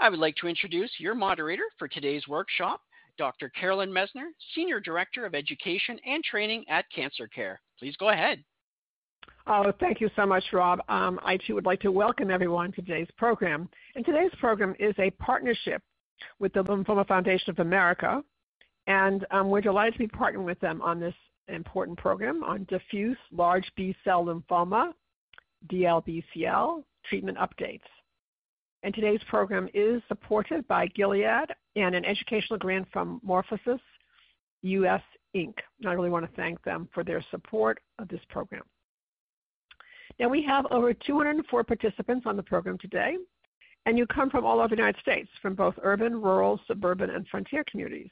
I would like to introduce your moderator for today's workshop, Dr. Carolyn Messner, Senior Director of Education and Training at Cancer Care. Please go ahead. Oh, thank you so much, Rob. Um, I too would like to welcome everyone to today's program. And today's program is a partnership with the Lymphoma Foundation of America. And um, we're delighted to be partnering with them on this important program on diffuse large B cell lymphoma, DLBCL, treatment updates. And today's program is supported by Gilead and an educational grant from MorphoSys US Inc. And I really want to thank them for their support of this program. Now we have over 204 participants on the program today, and you come from all over the United States, from both urban, rural, suburban, and frontier communities.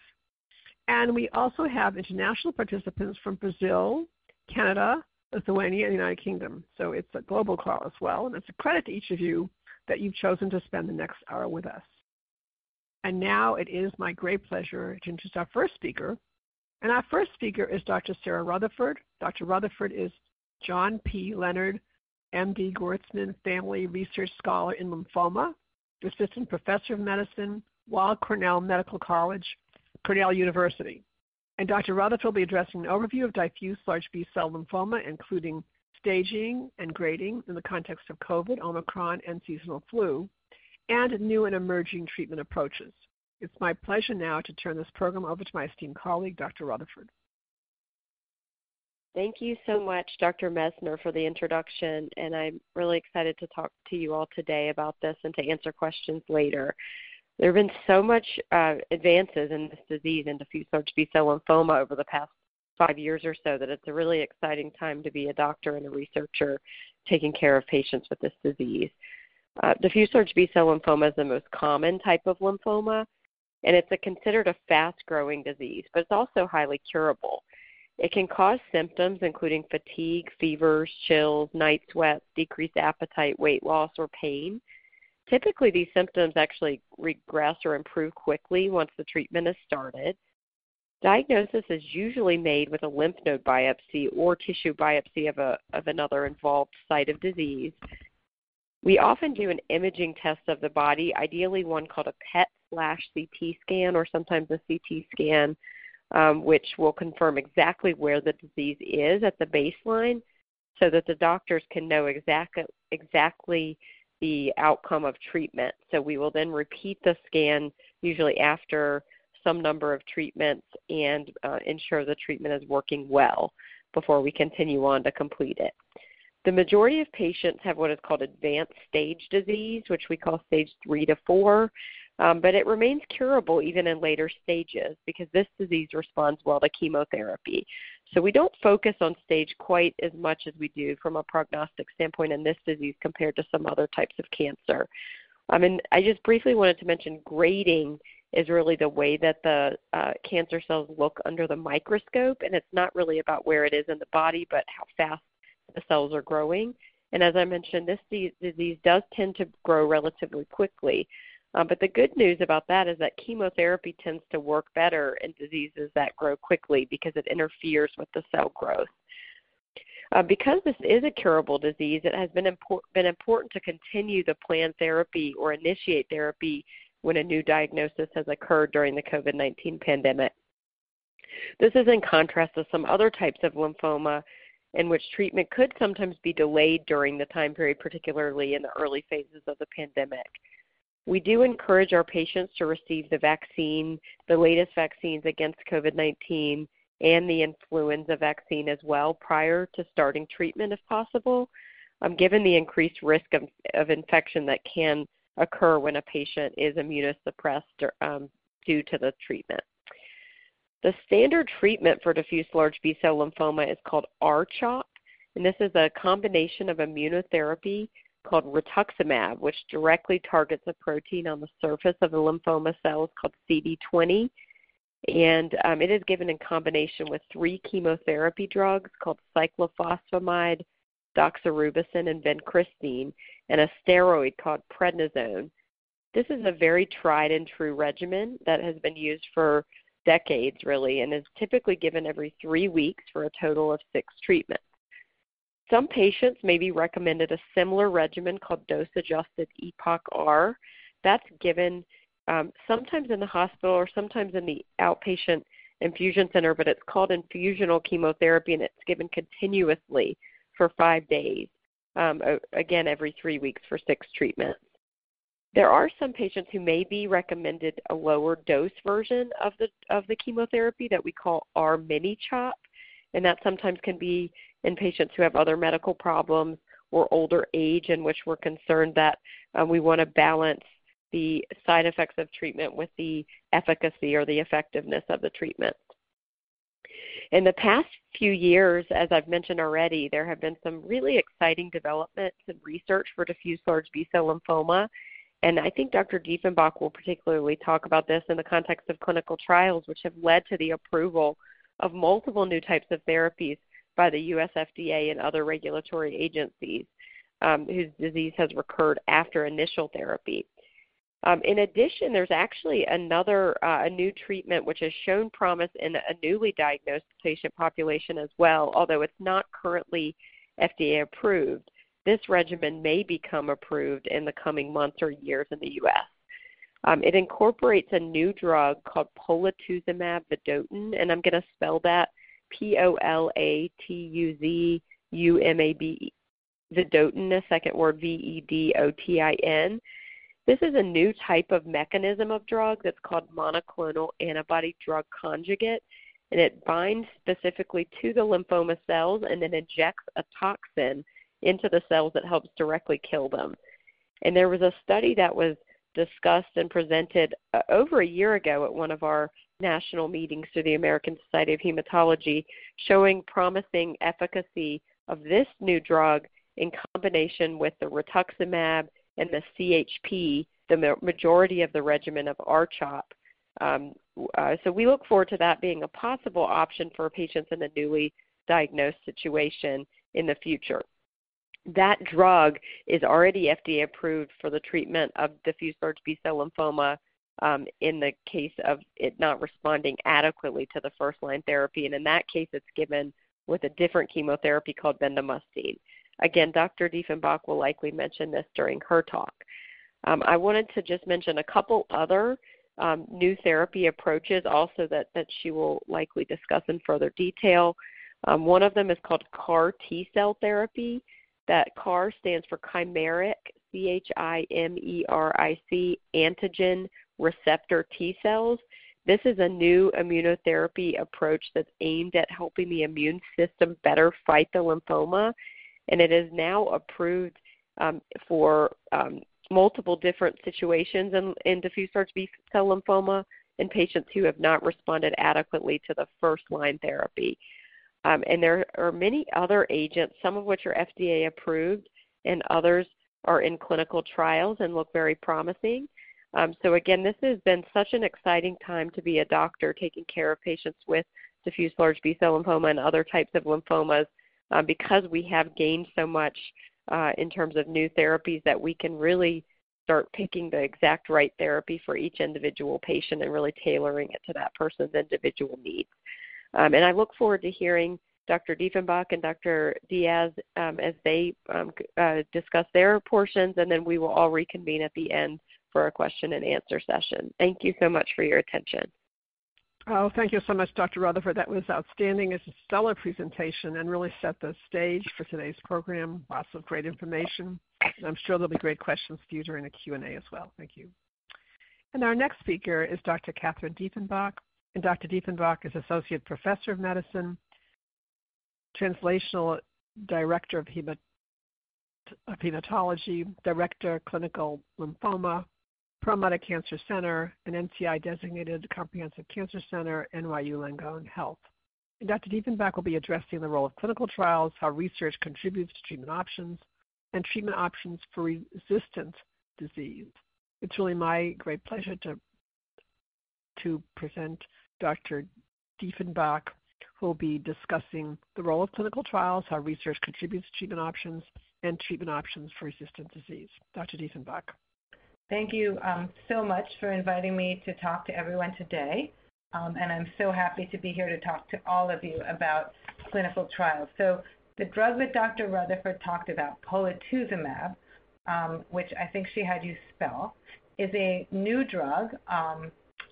And we also have international participants from Brazil, Canada, Lithuania, and the United Kingdom. So it's a global call as well, and it's a credit to each of you that you've chosen to spend the next hour with us. And now it is my great pleasure to introduce our first speaker. And our first speaker is Dr. Sarah Rutherford. Dr. Rutherford is John P. Leonard, MD Goertzmann Family Research Scholar in Lymphoma, Assistant Professor of Medicine, Weill Cornell Medical College, Cornell University. And Dr. Rutherford will be addressing an overview of diffuse large B-cell lymphoma, including staging and grading in the context of COVID, Omicron, and seasonal flu, and new and emerging treatment approaches. It's my pleasure now to turn this program over to my esteemed colleague, Dr. Rutherford. Thank you so much, Dr. Messner, for the introduction, and I'm really excited to talk to you all today about this and to answer questions later. There have been so much uh, advances in this disease and diffuse large B-cell lymphoma over the past five years or so that it's a really exciting time to be a doctor and a researcher taking care of patients with this disease. Uh, diffuse large B-cell lymphoma is the most common type of lymphoma, and it's a, considered a fast-growing disease, but it's also highly curable. It can cause symptoms including fatigue, fevers, chills, night sweats, decreased appetite, weight loss, or pain. Typically, these symptoms actually regress or improve quickly once the treatment is started. Diagnosis is usually made with a lymph node biopsy or tissue biopsy of, a, of another involved site of disease. We often do an imaging test of the body, ideally one called a PET slash CT scan or sometimes a CT scan, um, which will confirm exactly where the disease is at the baseline so that the doctors can know exactly, exactly the outcome of treatment. So we will then repeat the scan usually after some number of treatments and uh, ensure the treatment is working well before we continue on to complete it. The majority of patients have what is called advanced stage disease, which we call stage 3 to 4, um, but it remains curable even in later stages because this disease responds well to chemotherapy. So we don't focus on stage quite as much as we do from a prognostic standpoint in this disease compared to some other types of cancer. Um, and I just briefly wanted to mention grading is really the way that the uh, cancer cells look under the microscope, and it's not really about where it is in the body, but how fast the cells are growing. And as I mentioned, this disease does tend to grow relatively quickly. Uh, but the good news about that is that chemotherapy tends to work better in diseases that grow quickly because it interferes with the cell growth. Uh, because this is a curable disease, it has been, impor- been important to continue the planned therapy or initiate therapy when a new diagnosis has occurred during the COVID 19 pandemic. This is in contrast to some other types of lymphoma in which treatment could sometimes be delayed during the time period, particularly in the early phases of the pandemic. We do encourage our patients to receive the vaccine, the latest vaccines against COVID 19, and the influenza vaccine as well prior to starting treatment if possible, um, given the increased risk of, of infection that can occur when a patient is immunosuppressed um, due to the treatment. The standard treatment for diffuse large B cell lymphoma is called R-CHOP, and this is a combination of immunotherapy called rituximab, which directly targets a protein on the surface of the lymphoma cells called CD20. And um, it is given in combination with three chemotherapy drugs called cyclophosphamide, doxorubicin, and vincristine, and a steroid called prednisone. This is a very tried and true regimen that has been used for decades, really, and is typically given every three weeks for a total of six treatments. Some patients may be recommended a similar regimen called dose adjusted EPOCH R. That's given um, sometimes in the hospital or sometimes in the outpatient infusion center, but it's called infusional chemotherapy and it's given continuously for five days, um, again, every three weeks for six treatments. There are some patients who may be recommended a lower dose version of the of the chemotherapy that we call R mini chop, and that sometimes can be in patients who have other medical problems or older age in which we're concerned that um, we want to balance the side effects of treatment with the efficacy or the effectiveness of the treatment. In the past few years, as I've mentioned already, there have been some really exciting developments and research for diffuse large B cell lymphoma and I think Dr. Diefenbach will particularly talk about this in the context of clinical trials, which have led to the approval of multiple new types of therapies by the US FDA and other regulatory agencies um, whose disease has recurred after initial therapy. Um, in addition, there's actually another uh, a new treatment which has shown promise in a newly diagnosed patient population as well, although it's not currently FDA approved this regimen may become approved in the coming months or years in the U.S. Um, it incorporates a new drug called polatuzumab vedotin, and I'm going to spell that P-O-L-A-T-U-Z-U-M-A-B vedotin, a second word V-E-D-O-T-I-N. This is a new type of mechanism of drug that's called monoclonal antibody drug conjugate, and it binds specifically to the lymphoma cells and then injects a toxin into the cells that helps directly kill them. And there was a study that was discussed and presented uh, over a year ago at one of our national meetings to the American Society of Hematology showing promising efficacy of this new drug in combination with the rituximab and the CHP, the majority of the regimen of RCHOP. Um, uh, so we look forward to that being a possible option for patients in a newly diagnosed situation in the future that drug is already FDA approved for the treatment of diffuse large B cell lymphoma um, in the case of it not responding adequately to the first line therapy. And in that case, it's given with a different chemotherapy called bendamustine. Again, Dr. Diefenbach will likely mention this during her talk. Um, I wanted to just mention a couple other um, new therapy approaches also that, that she will likely discuss in further detail. Um, one of them is called CAR T cell therapy. That CAR stands for chimeric, C H I M E R I C, antigen receptor T cells. This is a new immunotherapy approach that's aimed at helping the immune system better fight the lymphoma, and it is now approved um, for um, multiple different situations in, in diffuse large B cell lymphoma in patients who have not responded adequately to the first line therapy. Um, and there are many other agents, some of which are FDA approved, and others are in clinical trials and look very promising. Um, so, again, this has been such an exciting time to be a doctor taking care of patients with diffuse large B cell lymphoma and other types of lymphomas um, because we have gained so much uh, in terms of new therapies that we can really start picking the exact right therapy for each individual patient and really tailoring it to that person's individual needs. Um, and I look forward to hearing Dr. Diefenbach and Dr. Diaz um, as they um, uh, discuss their portions, and then we will all reconvene at the end for a question and answer session. Thank you so much for your attention. Oh, thank you so much, Dr. Rutherford. That was outstanding. It's a stellar presentation and really set the stage for today's program. Lots of great information. And I'm sure there'll be great questions for you during the Q&A as well. Thank you. And our next speaker is Dr. Catherine Diefenbach and Dr. Diefenbach is Associate Professor of Medicine, Translational Director of, Hemat- of Hematology, Director Clinical Lymphoma, Perlmutter Cancer Center, an NCI designated comprehensive cancer center, NYU Langone Health. Dr. Diefenbach will be addressing the role of clinical trials, how research contributes to treatment options, and treatment options for resistant disease. It's really my great pleasure to, to present Dr. Diefenbach, who will be discussing the role of clinical trials, how research contributes to treatment options, and treatment options for resistant disease. Dr. Diefenbach. Thank you um, so much for inviting me to talk to everyone today. Um, and I'm so happy to be here to talk to all of you about clinical trials. So the drug that Dr. Rutherford talked about, polatuzumab, um, which I think she had you spell, is a new drug. Um,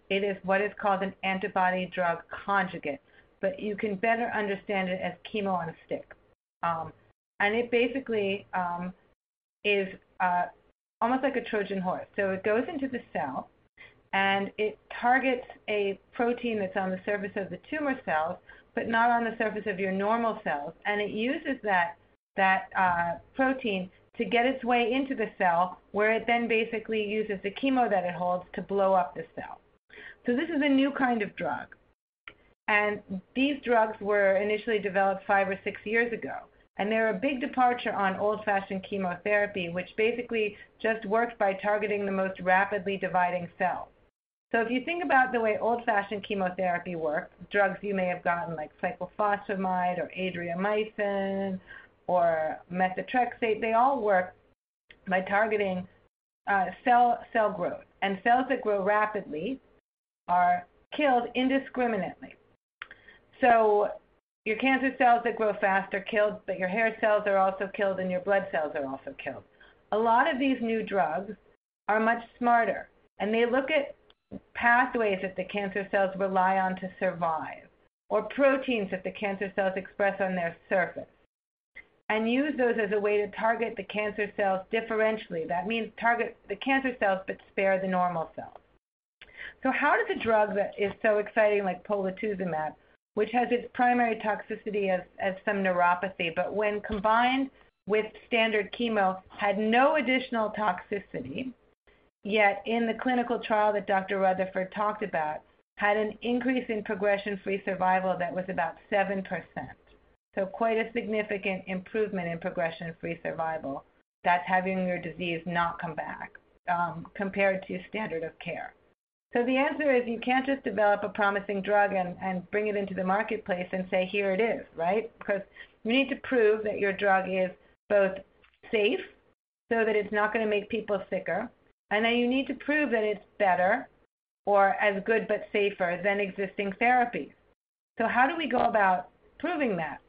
it is what is called an antibody drug conjugate, but you can better understand it as chemo on a stick. Um, and it basically um, is uh, almost like a Trojan horse. So it goes into the cell and it targets a protein that's on the surface of the tumor cells, but not on the surface of your normal cells. And it uses that, that uh, protein to get its way into the cell, where it then basically uses the chemo that it holds to blow up the cell. So this is a new kind of drug. And these drugs were initially developed five or six years ago. And they're a big departure on old-fashioned chemotherapy, which basically just works by targeting the most rapidly dividing cells. So if you think about the way old-fashioned chemotherapy works, drugs you may have gotten like cyclophosphamide or adriamycin or methotrexate, they all work by targeting uh, cell cell growth. And cells that grow rapidly are killed indiscriminately. Your cancer cells that grow fast are killed, but your hair cells are also killed and your blood cells are also killed. A lot of these new drugs are much smarter, and they look at pathways that the cancer cells rely on to survive, or proteins that the cancer cells express on their surface, and use those as a way to target the cancer cells differentially. That means target the cancer cells but spare the normal cells. So how does a drug that is so exciting like polatuzumab, which has its primary toxicity as, some neuropathy, but when combined with standard chemo had no additional toxicity, yet in the clinical trial that Dr. Rutherford talked about, had an increase in progression-free survival that was about 7%. So quite a significant improvement in progression-free survival. That's having your disease not come back um, compared to standard of care. So the answer is you can't just develop a promising drug and, and bring it into the marketplace and say, here it is, right? Because you need to prove that your drug is both safe so that it's not going to make people sicker, and then you need to prove that it's better or as good but safer than existing therapies. So how do we go about proving that?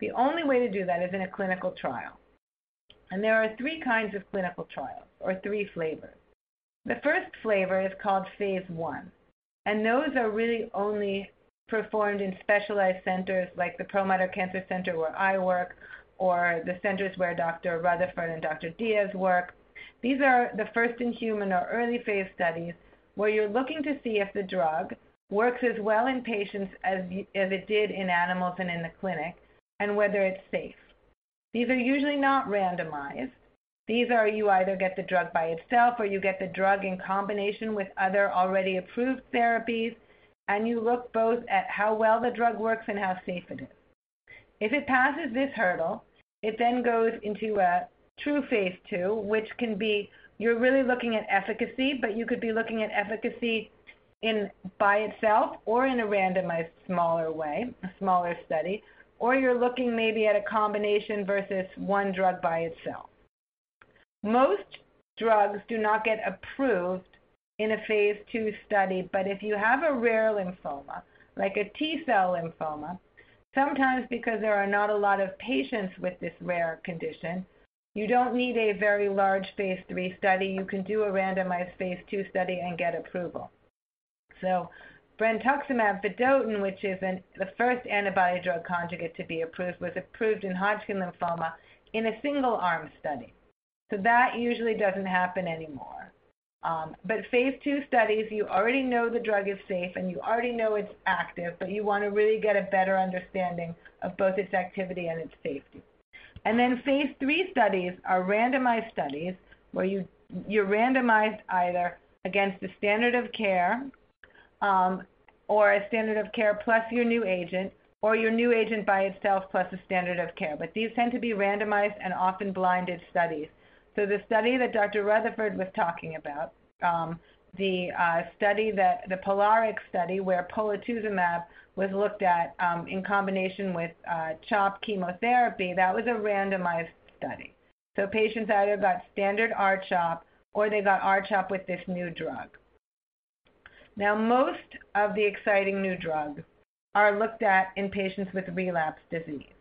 The only way to do that is in a clinical trial. And there are three kinds of clinical trials, or three flavors. The first flavor is called phase one, and those are really only performed in specialized centers like the Perlmutter Cancer Center where I work, or the centers where Dr. Rutherford and Dr. Diaz work, these are the first-in-human or early-phase studies where you're looking to see if the drug works as well in patients as, as it did in animals and in the clinic, and whether it's safe. These are usually not randomized. These are you either get the drug by itself or you get the drug in combination with other already approved therapies, and you look both at how well the drug works and how safe it is. If it passes this hurdle, it then goes into a true phase two, which can be you're really looking at efficacy, but you could be looking at efficacy in by itself or in a randomized smaller way, a smaller study, or you're looking maybe at a combination versus one drug by itself. Most drugs do not get approved in a phase two study, but if you have a rare lymphoma, like a T cell lymphoma, sometimes because there are not a lot of patients with this rare condition, you don't need a very large phase three study. You can do a randomized phase two study and get approval. So brentuximab vedotin, which is an, the first antibody drug conjugate to be approved, was approved in Hodgkin lymphoma in a single arm study. So that usually doesn't happen anymore. Um, but phase two studies, you already know the drug is safe and you already know it's active, but you want to really get a better understanding of both its activity and its safety. And then phase three studies are randomized studies where you, you're randomized either against the standard of care um, or a standard of care plus your new agent, or your new agent by itself plus a standard of care. But these tend to be randomized and often blinded studies. So the study that Dr. Rutherford was talking about, um, the uh, study that the POLARIX study, where polatuzumab was looked at um, in combination with uh, CHOP chemotherapy, that was a randomized study. So patients either got standard R-CHOP or they got R-CHOP with this new drug. Now, most of the exciting new drugs are looked at in patients with relapsed disease.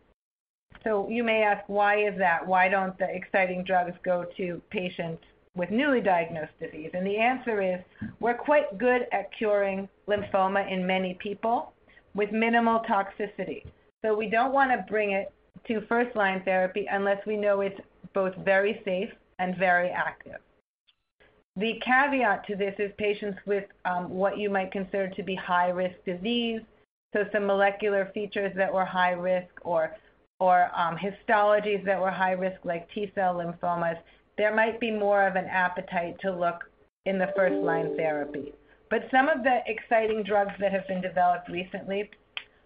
So you may ask, why is that? Why don't the exciting drugs go to patients with newly diagnosed disease? And the answer is we're quite good at curing lymphoma in many people with minimal toxicity. So we don't want to bring it to first line therapy unless we know it's both very safe and very active. The caveat to this is patients with um, what you might consider to be high risk disease, so some molecular features that were high risk or or um, histologies that were high risk like T cell lymphomas, there might be more of an appetite to look in the first line therapy. But some of the exciting drugs that have been developed recently,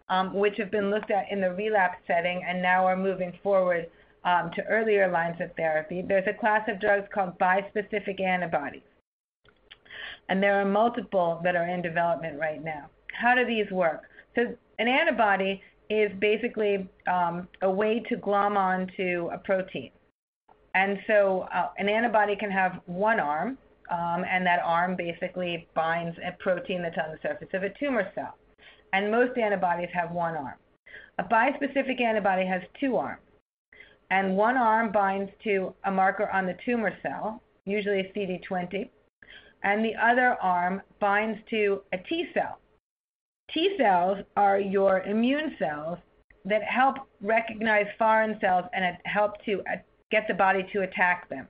um, which have been looked at in the relapse setting and now are moving forward um, to earlier lines of therapy, there's a class of drugs called bispecific antibodies. And there are multiple that are in development right now. How do these work? So an antibody is basically um, a way to glom onto a protein. And so uh, an antibody can have one arm, um, and that arm basically binds a protein that's on the surface of a tumor cell. And most antibodies have one arm. A bispecific antibody has two arms. And one arm binds to a marker on the tumor cell, usually a CD20, and the other arm binds to a T cell, T cells are your immune cells that help recognize foreign cells and help to uh, get the body to attack them.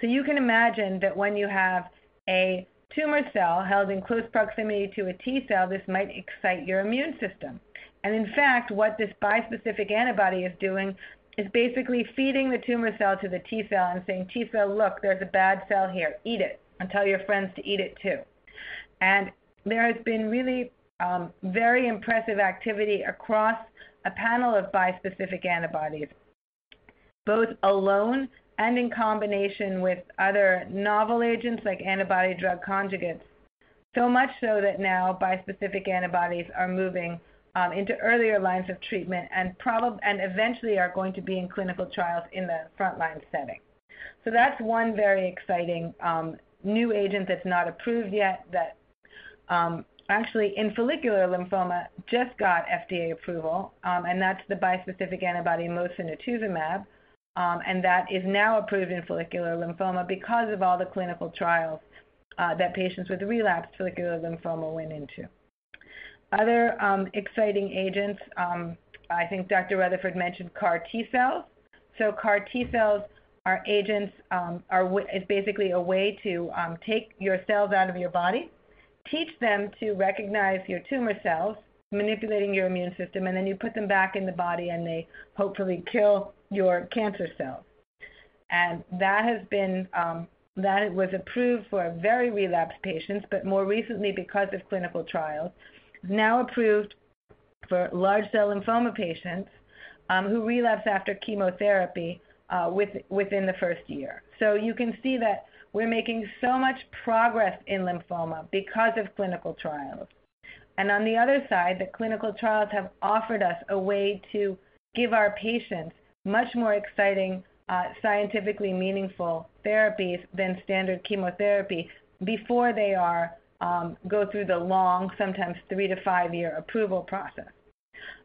So you can imagine that when you have a tumor cell held in close proximity to a T cell, this might excite your immune system. And in fact, what this bispecific antibody is doing is basically feeding the tumor cell to the T cell and saying, T cell, look, there's a bad cell here, eat it, and tell your friends to eat it too. And there has been really um, very impressive activity across a panel of bispecific antibodies, both alone and in combination with other novel agents like antibody drug conjugates. So much so that now bispecific antibodies are moving um, into earlier lines of treatment and probably and eventually are going to be in clinical trials in the frontline setting. So that's one very exciting um, new agent that's not approved yet that um, actually in follicular lymphoma just got FDA approval, um, and that's the bispecific antibody mosunetuzumab, um, and that is now approved in follicular lymphoma because of all the clinical trials uh, that patients with relapsed follicular lymphoma went into. Other um, exciting agents, I think Dr. Rutherford mentioned CAR T cells. So CAR T cells are agents, are is basically a way to take your cells out of your body teach them to recognize your tumor cells, manipulating your immune system, and then you put them back in the body and they hopefully kill your cancer cells. And that has been um, that was approved for very relapsed patients, but more recently, because of clinical trials, now approved for large cell lymphoma patients um, who relapse after chemotherapy uh, with, within the first year. So you can see that we're making so much progress in lymphoma because of clinical trials. And on the other side, the clinical trials have offered us a way to give our patients much more exciting, uh, scientifically meaningful therapies than standard chemotherapy before they are um, go through the long, sometimes three to five year approval process.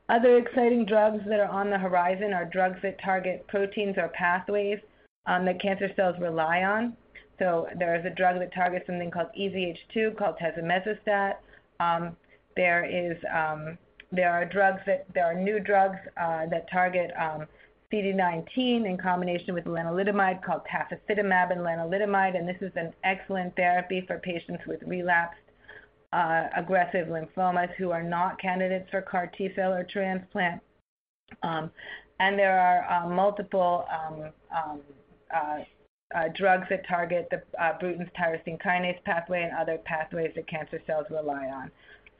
Other exciting drugs that are on the horizon are drugs that target proteins or pathways um, that cancer cells rely on. So there is a drug that targets something called EZH2 called tazemetostat. Um, there is um, there are drugs that there are new drugs uh, that target um, CD19 in combination with lenalidomide called tafasitamab and lenalidomide, and this is an excellent therapy for patients with relapsed uh, aggressive lymphomas who are not candidates for CAR T cell or transplant. Um, and there are uh, multiple um, um, uh, uh, drugs that target the uh, Bruton's tyrosine kinase pathway and other pathways that cancer cells rely on.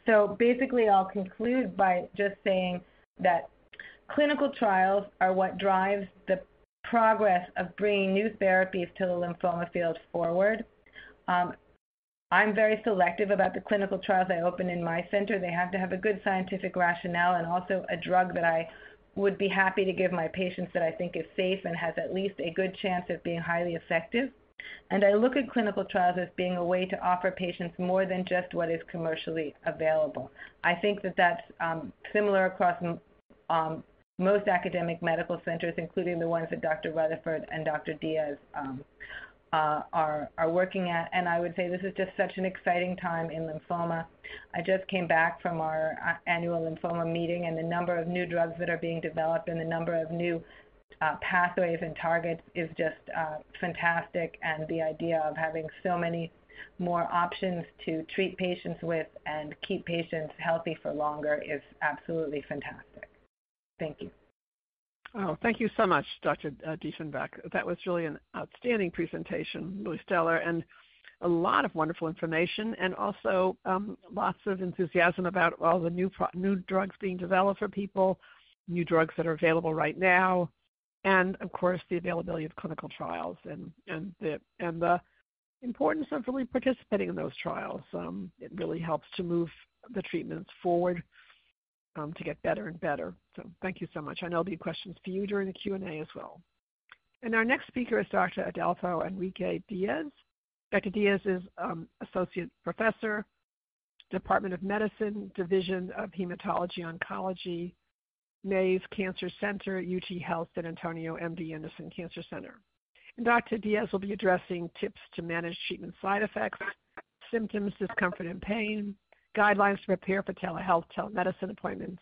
So basically, I'll conclude by just saying that clinical trials are what drives the progress of bringing new therapies to the lymphoma field forward. Um, I'm very selective about the clinical trials I open in my center. They have to have a good scientific rationale and also a drug that I would be happy to give my patients that I think is safe and has at least a good chance of being highly effective. And I look at clinical trials as being a way to offer patients more than just what is commercially available. I think that that's um, similar across um, most academic medical centers, including the ones that Dr. Rutherford and Dr. Diaz um, uh, are, are working at. And I would say this is just such an exciting time in lymphoma. I just came back from our uh, annual lymphoma meeting, and the number of new drugs that are being developed and the number of new uh, pathways and targets is just uh, fantastic. And the idea of having so many more options to treat patients with and keep patients healthy for longer is absolutely fantastic. Thank you. Oh, thank you so much, Dr. Uh, Diefenbach. That was really an outstanding presentation, really stellar, and a lot of wonderful information, and also um, lots of enthusiasm about all the new new drugs being developed for people, new drugs that are available right now, and of course the availability of clinical trials and and the and the importance of really participating in those trials. Um, it really helps to move the treatments forward um, to get better and better. So thank you so much. I know there'll be questions for you during the Q&A as well. And our next speaker is Dr. Adolfo Enrique Diaz. Dr. Diaz is um, Associate Professor, Department of Medicine, Division of Hematology Oncology, Mays Cancer Center, UT Health San Antonio MD Anderson Cancer Center. And Dr. Diaz will be addressing tips to manage treatment side effects, symptoms, discomfort, and pain, guidelines to prepare for telehealth, telemedicine appointments,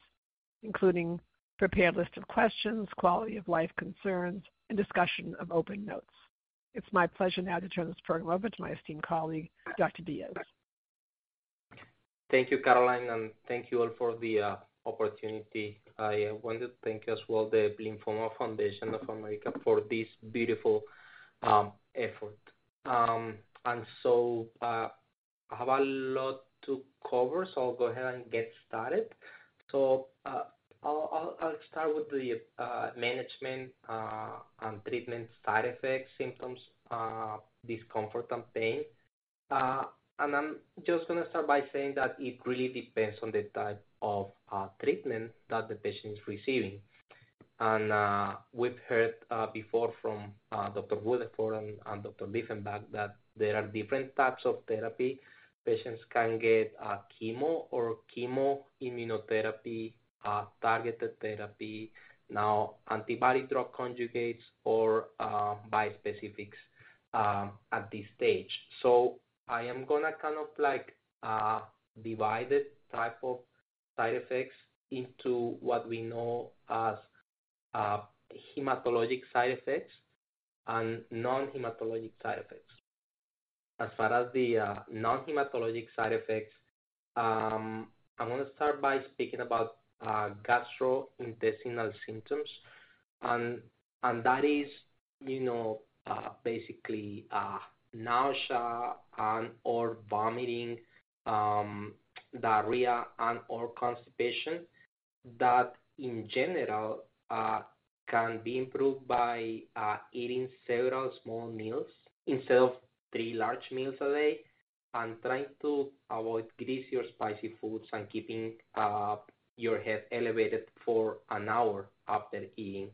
including prepared list of questions, quality of life concerns, and discussion of open notes. It's my pleasure now to turn this program over to my esteemed colleague, Dr. Diaz. Thank you, Caroline, and thank you all for the uh, opportunity. I uh, want to thank as well the Lymphoma Foundation of America for this beautiful um, effort. Um, and so uh, I have a lot to cover, so I'll go ahead and get started. So uh, I'll, start with the uh, management uh, and treatment side effects, symptoms, discomfort, and pain. And I'm just going to start by saying that it really depends on the type of treatment that the patient is receiving. And we've heard before from Dr. Rutherford and, Dr. Diefenbach that there are different types of therapy patients can get uh, chemo or chemo immunotherapy, uh, targeted therapy, now antibody drug conjugates or uh, bispecifics um, at this stage. So I am gonna kind of like uh, divide the type of side effects into what we know as uh, hematologic side effects and non-hematologic side effects as far as the uh, non-hematologic side effects, um, I'm going to start by speaking about uh, gastrointestinal symptoms, and that is, you know, uh, basically nausea and or vomiting, um, diarrhea and or constipation that in general can be improved by eating several small meals instead of three large meals a day and trying to avoid greasy or spicy foods and keeping uh, your head elevated for an hour after eating.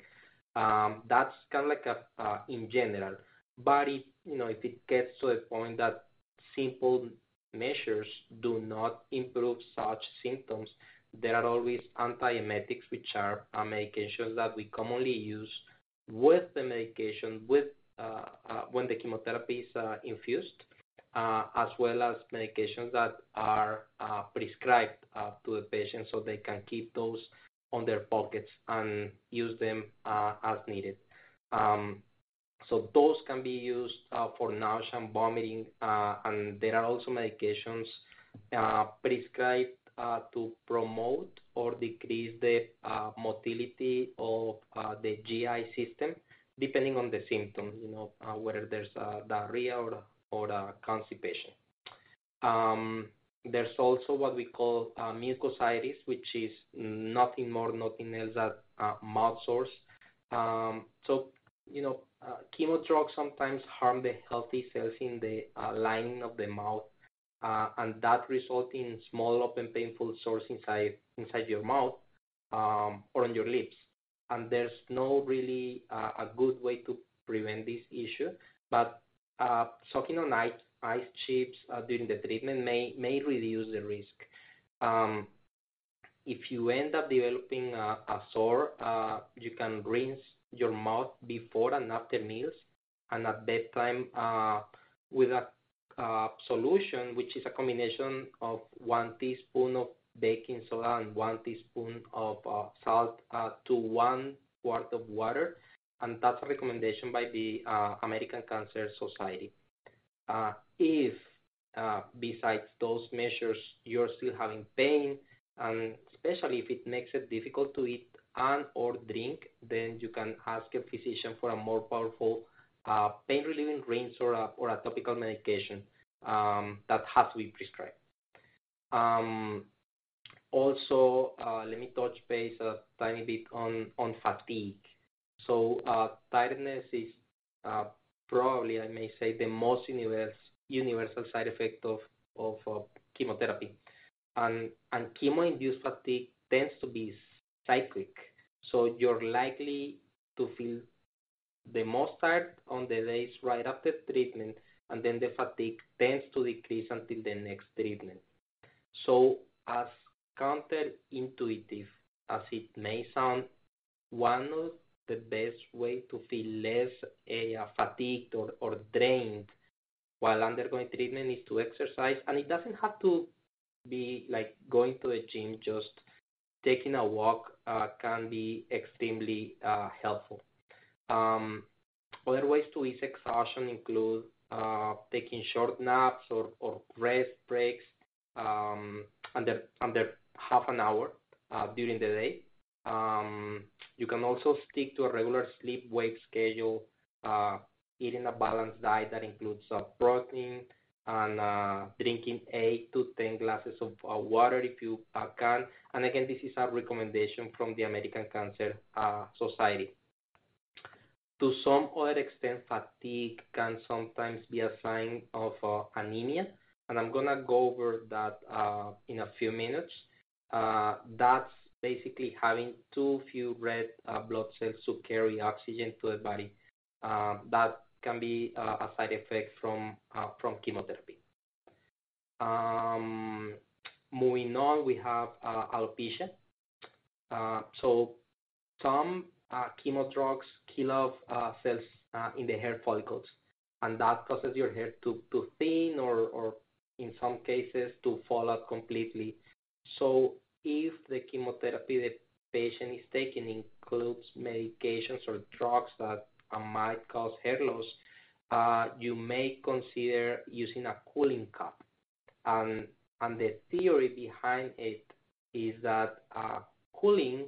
Um, that's kind of like a uh, in general. But if you know if it gets to the point that simple measures do not improve such symptoms, there are always antiemetics, which are medications that we commonly use with the medication with Uh, uh, when the chemotherapy is uh, infused, uh, as well as medications that are prescribed to the patient so they can keep those on their pockets and use them as needed. Um, so those can be used for nausea and vomiting, and there are also medications prescribed to promote or decrease the motility of the GI system depending on the symptom, you know, uh, whether there's uh, diarrhea or, or uh, constipation. Um, there's also what we call uh, mucositis, which is nothing more, nothing else than uh, mouth sores. Um, so, you know, uh, chemo drugs sometimes harm the healthy cells in the uh, lining of the mouth, uh, and that results in small open painful sores inside inside your mouth um, or on your lips. And there's no really uh, a good way to prevent this issue, but uh, sucking on ice, chips uh, during the treatment may may reduce the risk. Um, if you end up developing a, sore, you can rinse your mouth before and after meals, and at bedtime with a solution, which is a combination of one teaspoon of baking soda and one teaspoon of uh, salt uh, to one quart of water, and that's a recommendation by the uh, American Cancer Society. Uh, if uh, besides those measures you're still having pain, and especially if it makes it difficult to eat and or drink, then you can ask your physician for a more powerful uh, pain relieving rinse or a, or a topical medication um, that has to be prescribed. Um, also, uh, let me touch base a tiny bit on, fatigue. So uh, tiredness is uh, probably, I may say, the most universal, side effect of, chemotherapy. And, and chemo-induced fatigue tends to be cyclic. So you're likely to feel the most tired on the days right after treatment, and then the fatigue tends to decrease until the next treatment. So as counterintuitive as it may sound, one of the best way to feel less uh, fatigued or, drained while undergoing treatment is to exercise, and it doesn't have to be like going to the gym. Just taking a walk uh, can be extremely uh, helpful. Um, other ways to ease exhaustion include uh, taking short naps or, rest breaks um, under under half an hour uh, during the day. Um, you can also stick to a regular sleep-wake schedule, uh, eating a balanced diet that includes uh, protein and drinking 8 to 10 glasses of water if you can. And again, this is a recommendation from the American Cancer Society. To some other extent, fatigue can sometimes be a sign of uh, anemia, and I'm going to go over that uh, in a few minutes. That's basically having too few red uh, blood cells to carry oxygen to the body. Uh, that can be uh, a side effect from uh, from chemotherapy. Um, moving on, we have uh, alopecia. Uh, so some chemo drugs kill off cells in the hair follicles, and that causes your hair to, to thin or, or in some cases to fall out completely. So if the chemotherapy the patient is taking includes medications or drugs that uh, might cause hair loss, uh, you may consider using a cooling cup. And, and the theory behind it is that uh, cooling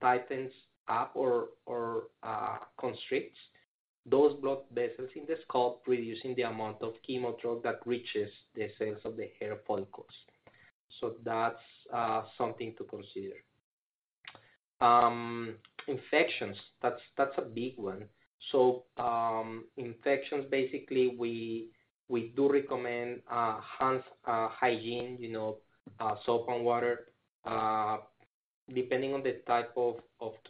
tightens up or, or constricts those blood vessels in the scalp, reducing the amount of chemo drug that reaches the cells of the hair follicles. So that's uh, something to consider. Um, infections, that's a big one. So um, infections, basically, we do recommend uh, hands uh, hygiene, you know, soap and water. Depending on the type of,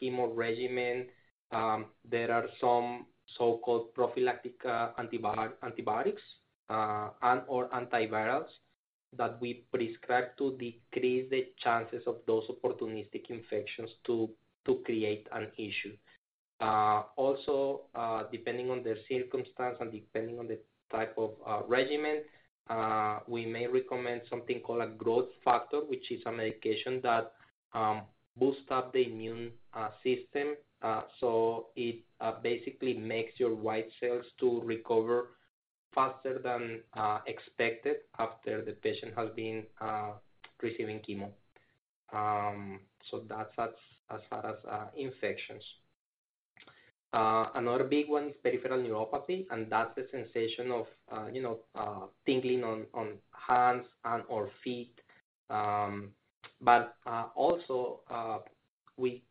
chemo regimen, um, there are some so-called prophylactic antibiotics and or antivirals that we prescribe to decrease the chances of those opportunistic infections to, to create an issue. Uh, also, uh, depending on the circumstance and depending on the type of uh, regimen, we may recommend something called a growth factor, which is a medication that um, boosts up the immune system. So it basically makes your white cells to recover faster than uh, expected after the patient has been uh, receiving chemo. Um, so that's as, far as uh, infections. Another big one is peripheral neuropathy, and that's the sensation of you know tingling on, hands and or feet. Um, but also we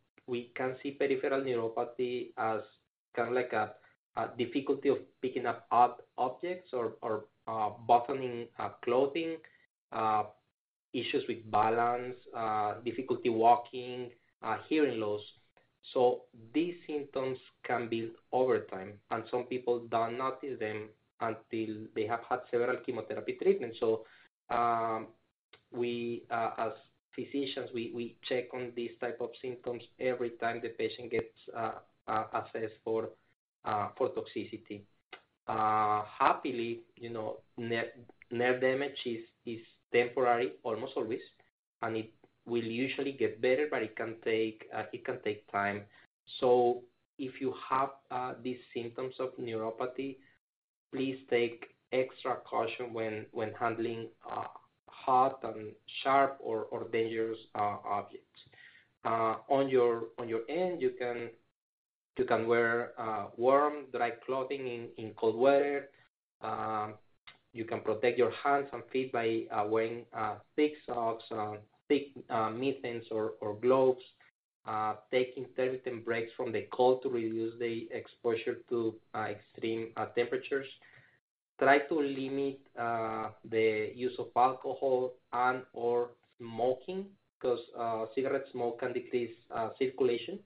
can see peripheral neuropathy as kind of like a difficulty of picking up odd objects or, uh, buttoning clothing, issues with balance, difficulty walking, hearing loss. So these symptoms can build over time, and some people don't notice them until they have had several chemotherapy treatments. So um, we, uh, as physicians, we, check on these type of symptoms every time the patient gets uh, uh, assessed for uh, for toxicity. Uh, happily, you know, nerve, damage is, temporary almost always, and it will usually get better, but it can take uh, time. So if you have uh, these symptoms of neuropathy, please take extra caution when handling uh, hot and sharp or, dangerous uh, objects. Uh, on your end, you can you can wear uh, warm, dry clothing in, cold weather. Um, you can protect your hands and feet by wearing thick socks, thick uh, mittens or, gloves, uh, take intermittent breaks from the cold to reduce the exposure to uh, extreme uh, temperatures. Try to limit uh, the use of alcohol and or smoking because uh, cigarette smoke can decrease circulation.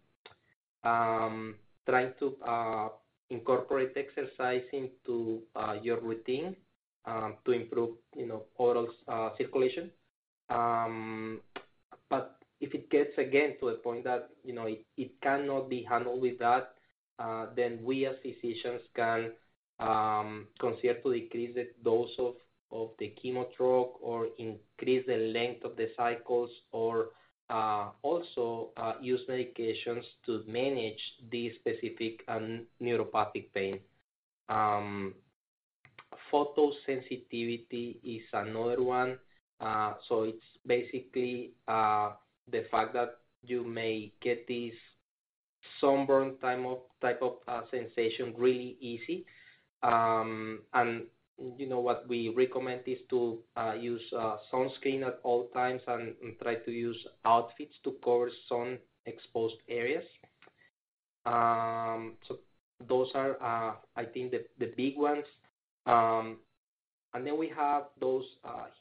Um, trying to incorporate exercise into your routine um, to improve, you know, overall circulation. Um, but if it gets again to a point that you know it, it cannot be handled with that, uh, then we as physicians can um, consider to decrease the dose of, of the chemo drug or increase the length of the cycles or uh, also uh, use medications to manage this specific uh, neuropathic pain. Um, photosensitivity is another one. Uh, so it's basically uh, the fact that you may get this sunburn type of uh, sensation really easy. Um, and you know what we recommend is to uh, use uh, sunscreen at all times and, try to use outfits to cover sun exposed areas. Um, so those are uh, I think the, big ones. Um, and then we have those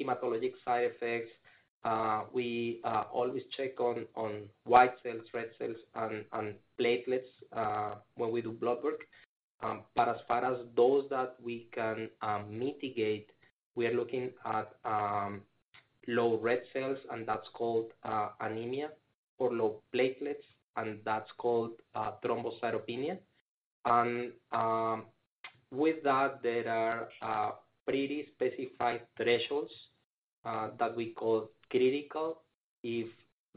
hematologic side effects. We always check on, on white cells, red cells, and, and platelets when we do blood work. Um, but as far as those that we can um, mitigate, we are looking at um, low red cells, and that's called uh, anemia, or low platelets, and that's called uh, thrombocytopenia. And um, with that, there are pretty specified thresholds uh, that we call critical if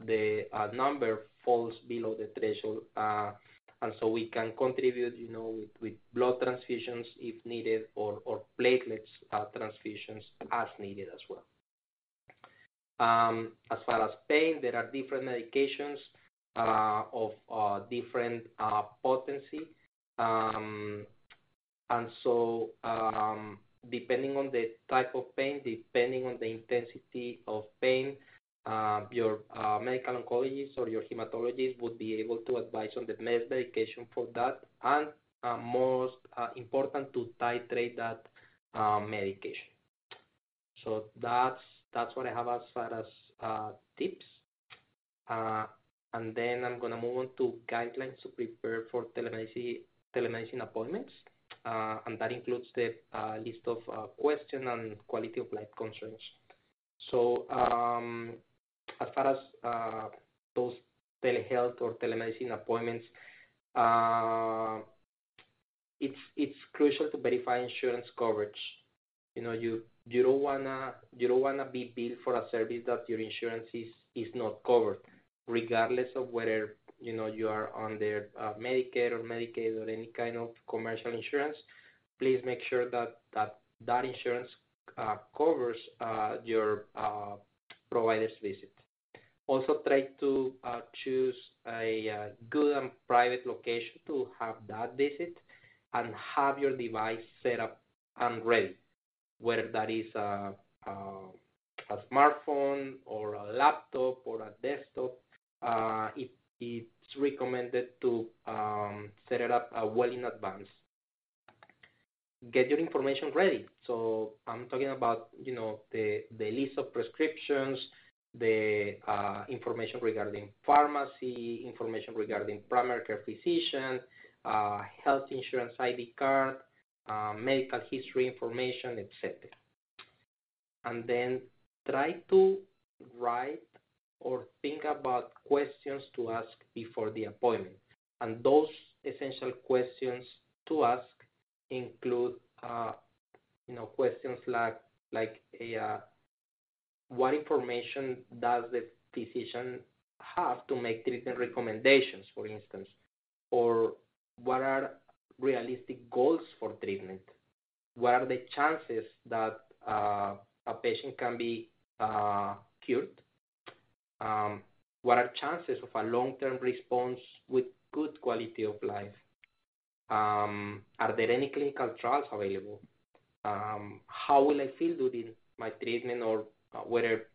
the uh, number falls below the threshold. Uh, and so we can contribute, you know, with, with blood transfusions if needed or, or platelets uh, transfusions as needed as well. Um, as far as pain, there are different medications uh, of uh, different potency. Um, and so um, depending on the type of pain, depending on the intensity of pain, uh, your uh, medical oncologist or your hematologist would be able to advise on the best medication for that, and uh, most uh, important to titrate that medication. So that's that's what I have as far as tips. and then I'm gonna move on to guidelines to prepare for telemedicine appointments. And that includes the list of uh, question and quality of life concerns. So um, as far as those telehealth or telemedicine appointments, it's it's crucial to verify insurance coverage. You know, you don't wanna be billed for a service that your insurance is not covered, regardless of whether you know you are under uh, Medicare or Medicaid or any kind of commercial insurance, please make sure that insurance uh, covers uh, your uh, provider's visit. Also try to uh, choose a uh, good and private location to have that visit and have your device set up and ready, whether that is a, a, a smartphone or a laptop or a desktop. Uh, it, it's recommended to um, set it up uh, well in advance. Get your information ready. So I'm talking about, you know, the, the list of prescriptions, the uh, information regarding pharmacy, information regarding primary care physician, uh, health insurance ID card, uh, medical history information, etc. And then try to write or think about questions to ask before the appointment. And those essential questions to ask include, you know, questions like like a what information does the physician have to make treatment recommendations, for instance, or what are realistic goals for treatment? What are the chances that uh, a patient can be uh, cured? Um, what are chances of a long-term response with good quality of life? Um, are there any clinical trials available? Um, how will I feel during my treatment or uh, whether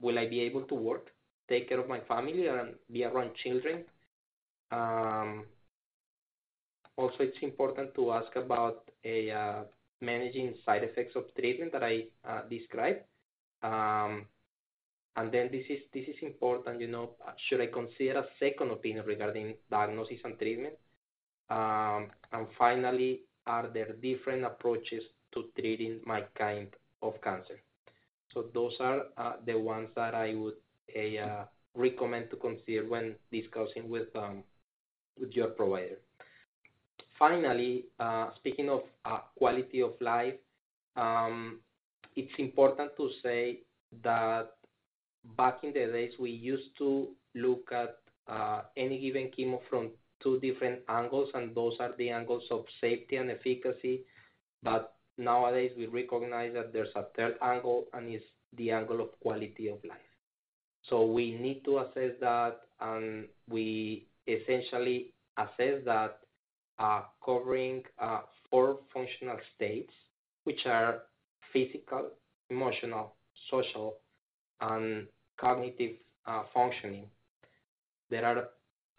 will I be able to work, take care of my family, and be around children. Um, also, it's important to ask about a uh, managing side effects of treatment that I uh, described. Um, and then this is this is important. You know, should I consider a second opinion regarding diagnosis and treatment? Um, and finally, are there different approaches to treating my kind of cancer? So those are uh, the ones that I would uh, recommend to consider when discussing with um, your provider. Finally, uh, speaking of quality of life, um, it's important to say that back in the days we used to look at any given chemo from two different angles, and those are the angles of safety and efficacy. But nowadays we recognize that there's a third angle and it's the angle of quality of life. So we need to assess that and we essentially assess that uh, covering uh, four functional states, which are physical, emotional, social, and cognitive uh, functioning. There are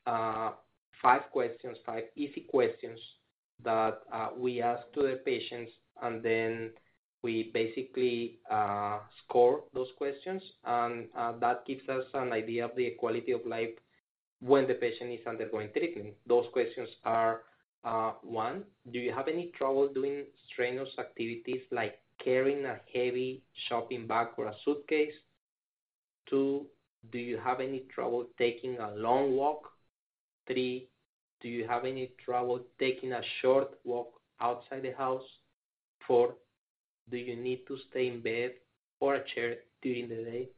uh, five questions, five easy questions that uh, we ask to the patients and then we basically uh, score those questions and uh, that gives us an idea of the quality of life when the patient is undergoing treatment. Those questions are uh, one, do you have any trouble doing strenuous activities like carrying a heavy shopping bag or a suitcase? Two, do you have any trouble taking a long walk? Three, do you have any trouble taking a short walk outside the house? Four, do you need to stay in bed or a chair during the day?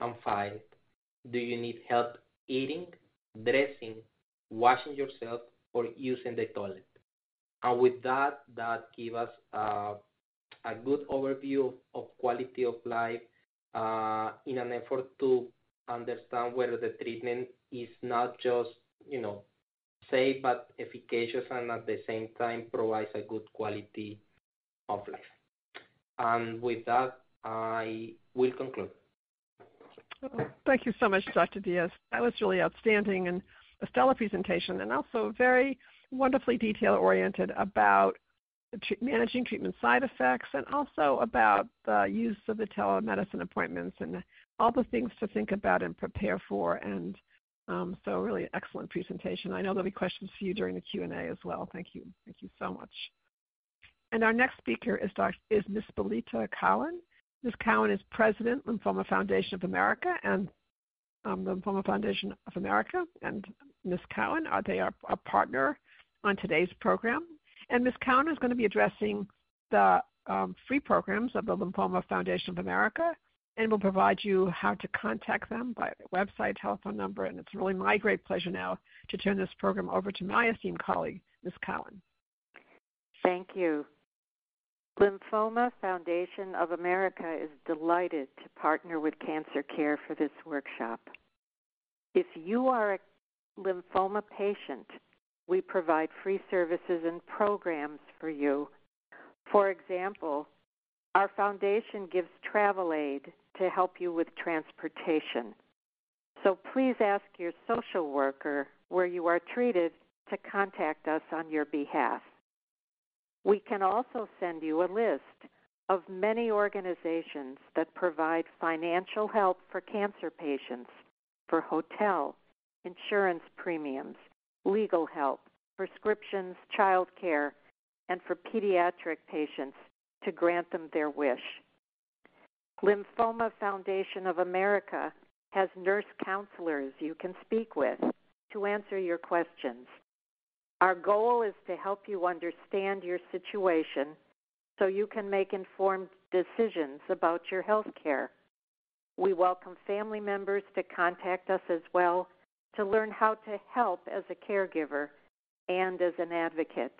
And five, do you need help eating, dressing, washing yourself, or using the toilet? And with that, that gives us uh, a good overview of, of quality of life uh, in an effort to understand whether the treatment is not just, you know, safe but efficacious and at the same time provides a good quality of life. And with that, I will conclude. Oh, thank you so much, Dr. Diaz. That was really outstanding and a stellar presentation, and also very wonderfully detail oriented about managing treatment side effects and also about the use of the telemedicine appointments and all the things to think about and prepare for. And um, so, really excellent presentation. I know there'll be questions for you during the Q and A as well. Thank you. Thank you so much. And our next speaker is, Dr., is Ms. Belita Cowan. Ms. Cowan is President, Lymphoma Foundation of America and um, the Lymphoma Foundation of America. And Ms. Cowan, are they are a partner on today's program. And Ms. Cowan is going to be addressing the um, free programs of the Lymphoma Foundation of America and will provide you how to contact them by website, telephone number. And it's really my great pleasure now to turn this program over to my esteemed colleague, Ms. Cowan. Thank you. Lymphoma Foundation of America is delighted to partner with Cancer Care for this workshop. If you are a lymphoma patient, we provide free services and programs for you. For example, our foundation gives travel aid to help you with transportation. So please ask your social worker where you are treated to contact us on your behalf. We can also send you a list of many organizations that provide financial help for cancer patients for hotel, insurance premiums, legal help, prescriptions, child care, and for pediatric patients to grant them their wish. Lymphoma Foundation of America has nurse counselors you can speak with to answer your questions. Our goal is to help you understand your situation so you can make informed decisions about your health care. We welcome family members to contact us as well to learn how to help as a caregiver and as an advocate.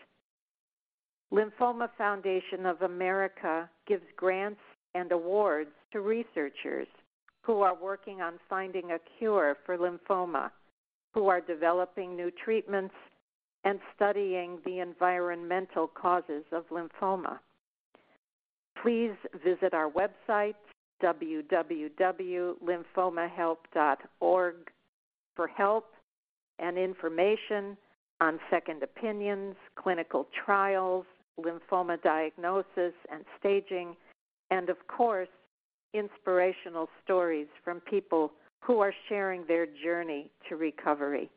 Lymphoma Foundation of America gives grants and awards to researchers who are working on finding a cure for lymphoma, who are developing new treatments, and studying the environmental causes of lymphoma. Please visit our website, www.lymphomahelp.org, for help and information on second opinions, clinical trials, lymphoma diagnosis and staging, and of course, inspirational stories from people who are sharing their journey to recovery.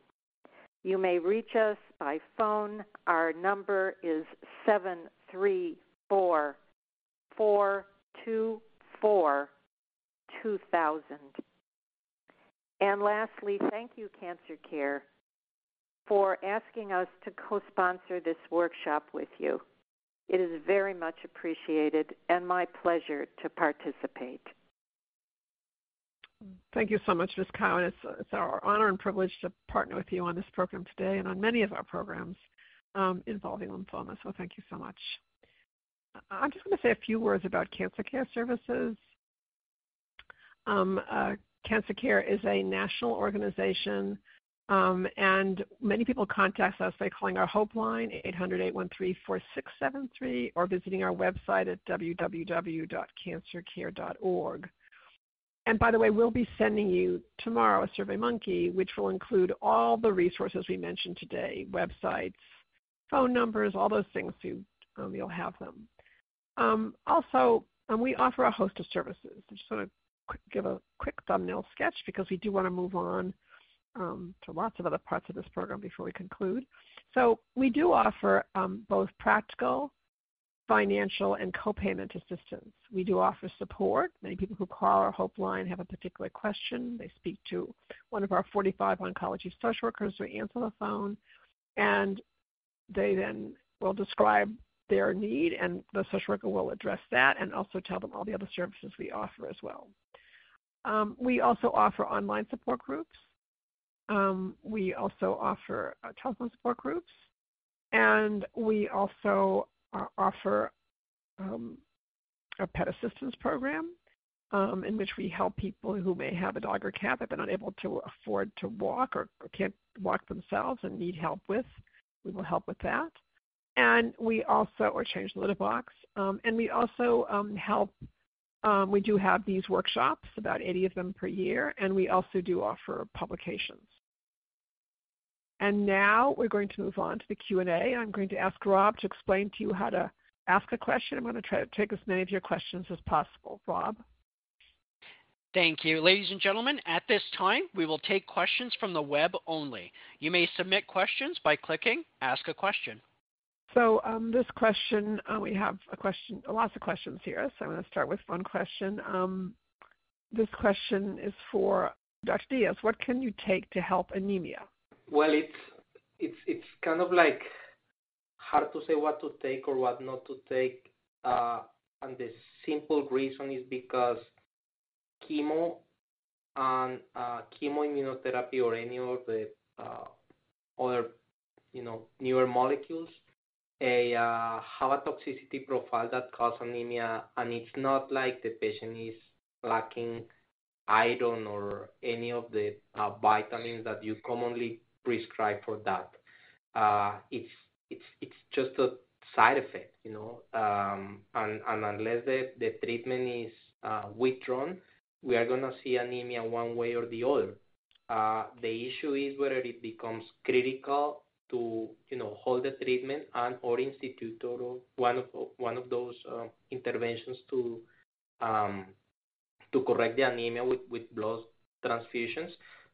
You may reach us by phone. Our number is 734 424 2000. And lastly, thank you, Cancer Care, for asking us to co sponsor this workshop with you. It is very much appreciated and my pleasure to participate. Thank you so much, Ms. Cowan. It's, it's our honor and privilege to partner with you on this program today and on many of our programs um, involving lymphoma. So thank you so much. I'm just going to say a few words about Cancer Care Services. Um, uh, Cancer Care is a national organization um, and many people contact us by calling our Hope line, 800-813-4673, or visiting our website at www.cancercare.org. And by the way, we'll be sending you tomorrow a SurveyMonkey, which will include all the resources we mentioned today, websites, phone numbers, all those things. So you, um, you'll have them. Um, also, um, we offer a host of services. I just want to give a quick thumbnail sketch because we do want to move on um, to lots of other parts of this program before we conclude. So we do offer um, both practical, financial, and co-payment assistance. We do offer support. Many people who call our Hope line have a particular question. They speak to one of our 45 oncology social workers who answer the phone, and they then will describe their need, and the social worker will address that and also tell them all the other services we offer as well. Um, we also offer online support groups. Um, we also offer uh, telephone support groups, and we also offer um, a pet assistance program um, in which we help people who may have a dog or cat that they're not able to afford to walk or, or can't walk themselves and need help with. We will help with that. And we also, or change the litter box, um, and we also um, help um, we do have these workshops, about 80 of them per year, and we also do offer publications. And now we're going to move on to the Q&A. I'm going to ask Rob to explain to you how to ask a question. I'm going to try to take as many of your questions as possible. Rob? Thank you. Ladies and gentlemen, at this time, we will take questions from the web only. You may submit questions by clicking Ask a Question. So um, this question, uh, we have a question, lots of questions here. So I'm going to start with one question. Um, this question is for Dr. Diaz. What can you take to help anemia? Well, it's it's it's kind of like hard to say what to take or what not to take, uh, and the simple reason is because chemo and uh, chemoimmunotherapy or any of the uh, other you know newer molecules a uh, have a toxicity profile that cause anemia, and it's not like the patient is lacking iron or any of the vitamins that you commonly prescribe for that. Uh, it's it's it's just a side effect, you know. Um, and, unless the, the treatment is uh, withdrawn, we are gonna see anemia one way or the other. Uh, the issue is whether it becomes critical to you know hold the treatment and or institute or one of one of those interventions to um, to correct the anemia with, with blood transfusions.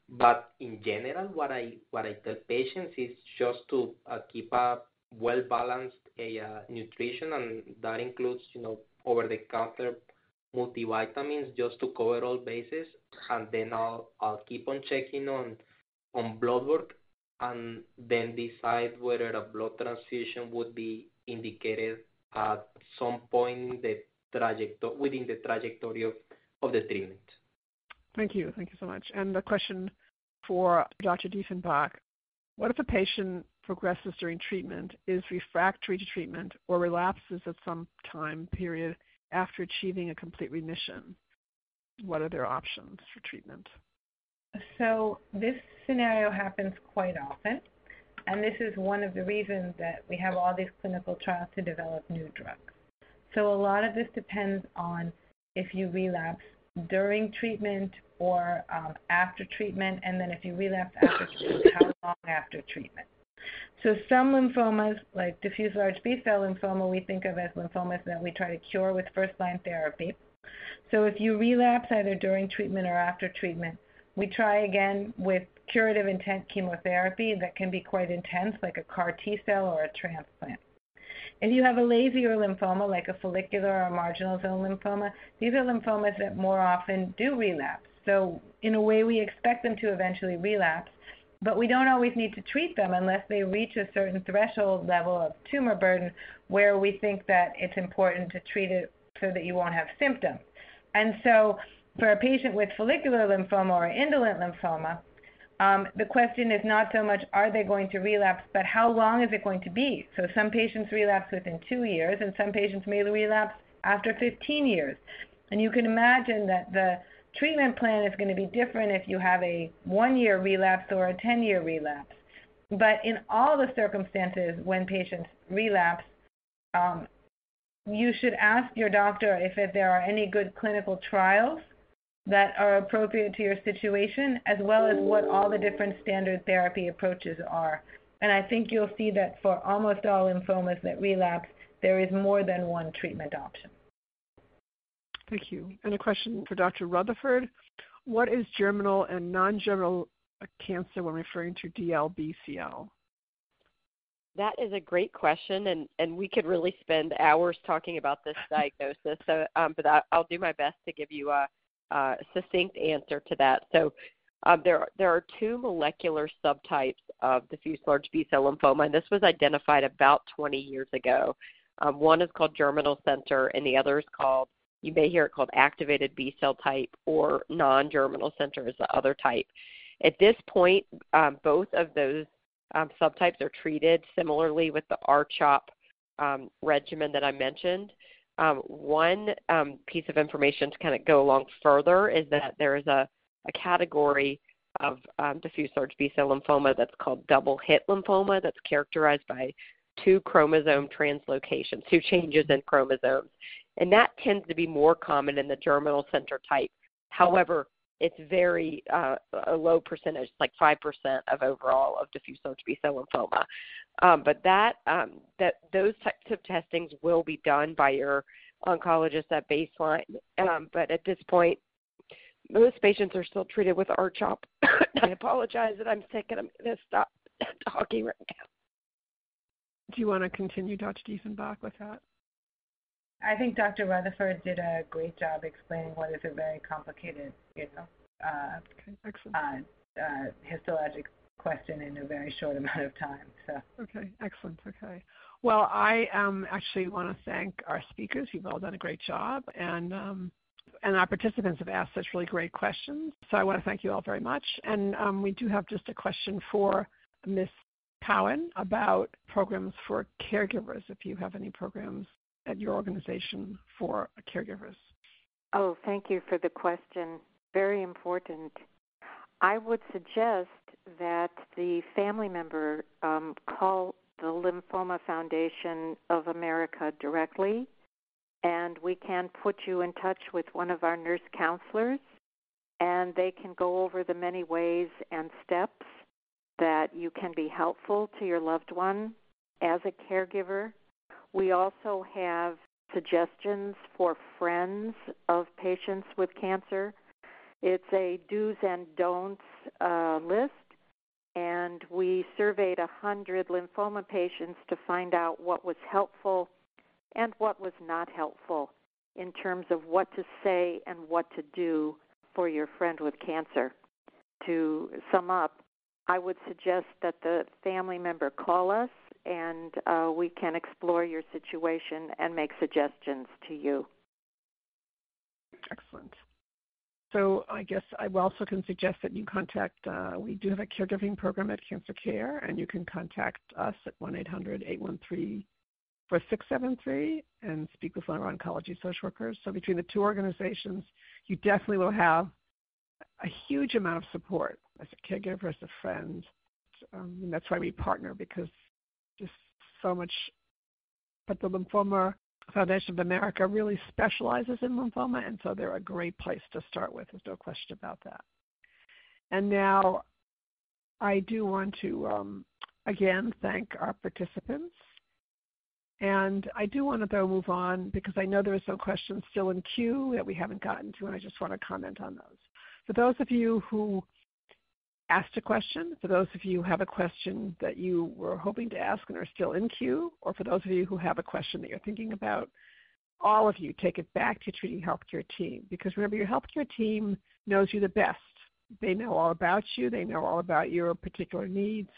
But in general, what I what I tell patients is just to uh, keep a well balanced uh, nutrition, and that includes you know over the counter multivitamins just to cover all bases, and then I'll I'll keep on checking on on blood work and then decide whether a blood transfusion would be indicated at some point in the trajectory within the trajectory of, of the treatment. Thank you. Thank you so much. And the question for Dr. Diefenbach, what if a patient progresses during treatment, is refractory to treatment, or relapses at some time period after achieving a complete remission? What are their options for treatment? So this scenario happens quite often, and this is one of the reasons that we have all these clinical trials to develop new drugs. So a lot of this depends on if you relapse during treatment or um, after treatment, and then if you relapse after treatment, how long after treatment. So some lymphomas, like diffuse large B-cell lymphoma, we think of as lymphomas that we try to cure with first-line therapy. So if you relapse either during treatment or after treatment, we try again with curative intent chemotherapy that can be quite intense, like a CAR T cell or a transplant. If you have a lazier lymphoma, like a follicular or marginal zone lymphoma, these are lymphomas that more often do relapse. So, in a way, we expect them to eventually relapse, but we don't always need to treat them unless they reach a certain threshold level of tumor burden where we think that it's important to treat it so that you won't have symptoms. And so, for a patient with follicular lymphoma or indolent lymphoma, um, the question is not so much are they going to relapse, but how long is it going to be? So some patients relapse within two years, and some patients may relapse after 15 years. And you can imagine that the treatment plan is going to be different if you have a one year relapse or a 10 year relapse. But in all the circumstances when patients relapse, um, you should ask your doctor if there are any good clinical trials that are appropriate to your situation, as well as what all the different standard therapy approaches are. And I think you'll see that for almost all lymphomas that relapse, there is more than one treatment option. Thank you. And a question for Dr. Rutherford. What is germinal and non-germinal cancer when referring to DLBCL? That is a great question, and, and we could really spend hours talking about this diagnosis. So, um, but I, will do my best to give you a, uh, succinct answer to that. So um, there, there are two molecular subtypes of diffuse large B-cell lymphoma, and this was identified about 20 years ago. Um, one is called germinal center, and the other is called, you may hear it called activated B-cell type or non-germinal center is the other type. At this point, um, both of those um, subtypes are treated similarly with the RCHOP um, regimen that I mentioned. Um, one um, piece of information to kind of go along further is that there is a, a category of um, diffuse large B cell lymphoma that's called double hit lymphoma that's characterized by two chromosome translocations, two changes in chromosomes. And that tends to be more common in the germinal center type. However, it's very uh, a low percentage, like 5% of overall of diffuse large B cell lymphoma. Um, but that um, that those types of testings will be done by your oncologist at baseline. Um, but at this point, most patients are still treated with RCHOP. I apologize that I'm sick and I'm going to stop talking right now. Do you want to continue, Dr. Diefenbach, with that? I think Dr. Rutherford did a great job explaining what is a very complicated, you know, uh, okay, excellent. Uh, uh, histologic question in a very short amount of time. So. Okay, excellent. Okay. Well, I um, actually want to thank our speakers. You've all done a great job, and um, and our participants have asked such really great questions. So I want to thank you all very much. And um, we do have just a question for Miss Cowan about programs for caregivers, if you have any programs at your organization for caregivers. Oh, thank you for the question. Very important. I would suggest that the family member um, call the Lymphoma Foundation of America directly, and we can put you in touch with one of our nurse counselors, and they can go over the many ways and steps that you can be helpful to your loved one as a caregiver. We also have suggestions for friends of patients with cancer. It's a do's and don'ts uh, list, and we surveyed 100 lymphoma patients to find out what was helpful and what was not helpful in terms of what to say and what to do for your friend with cancer. To sum up, I would suggest that the family member call us and uh, we can explore your situation and make suggestions to you. Excellent. So I guess I also can suggest that you contact, uh, we do have a caregiving program at Cancer Care, and you can contact us at 1-800-813-4673 and speak with one of our oncology social workers. So between the two organizations, you definitely will have a huge amount of support as a caregiver, as a friend. Um, and that's why we partner because just so much. But the Lymphoma Foundation of America really specializes in lymphoma, and so they're a great place to start with. There's no question about that. And now I do want to um, again thank our participants. And I do want to though move on because I know there are some questions still in queue that we haven't gotten to, and I just want to comment on those. For those of you who asked a question, for those of you who have a question that you were hoping to ask and are still in queue, or for those of you who have a question that you're thinking about, all of you take it back to your treating healthcare team because remember your healthcare team knows you the best. They know all about you, they know all about your particular needs,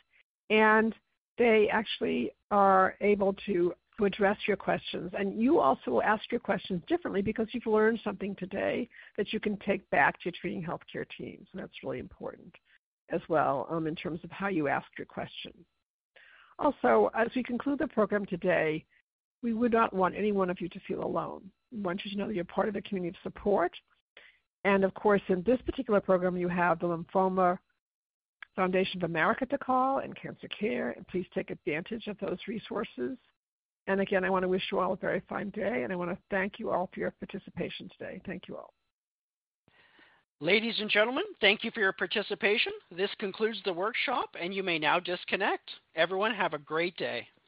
and they actually are able to to address your questions. And you also ask your questions differently because you've learned something today that you can take back to your treating healthcare teams. And that's really important as well um, in terms of how you ask your question. Also, as we conclude the program today, we would not want any one of you to feel alone. We want you to know that you're part of a community of support. And of course, in this particular program, you have the Lymphoma Foundation of America to call and Cancer Care, and please take advantage of those resources. And again, I want to wish you all a very fine day, and I want to thank you all for your participation today. Thank you all. Ladies and gentlemen, thank you for your participation. This concludes the workshop, and you may now disconnect. Everyone, have a great day.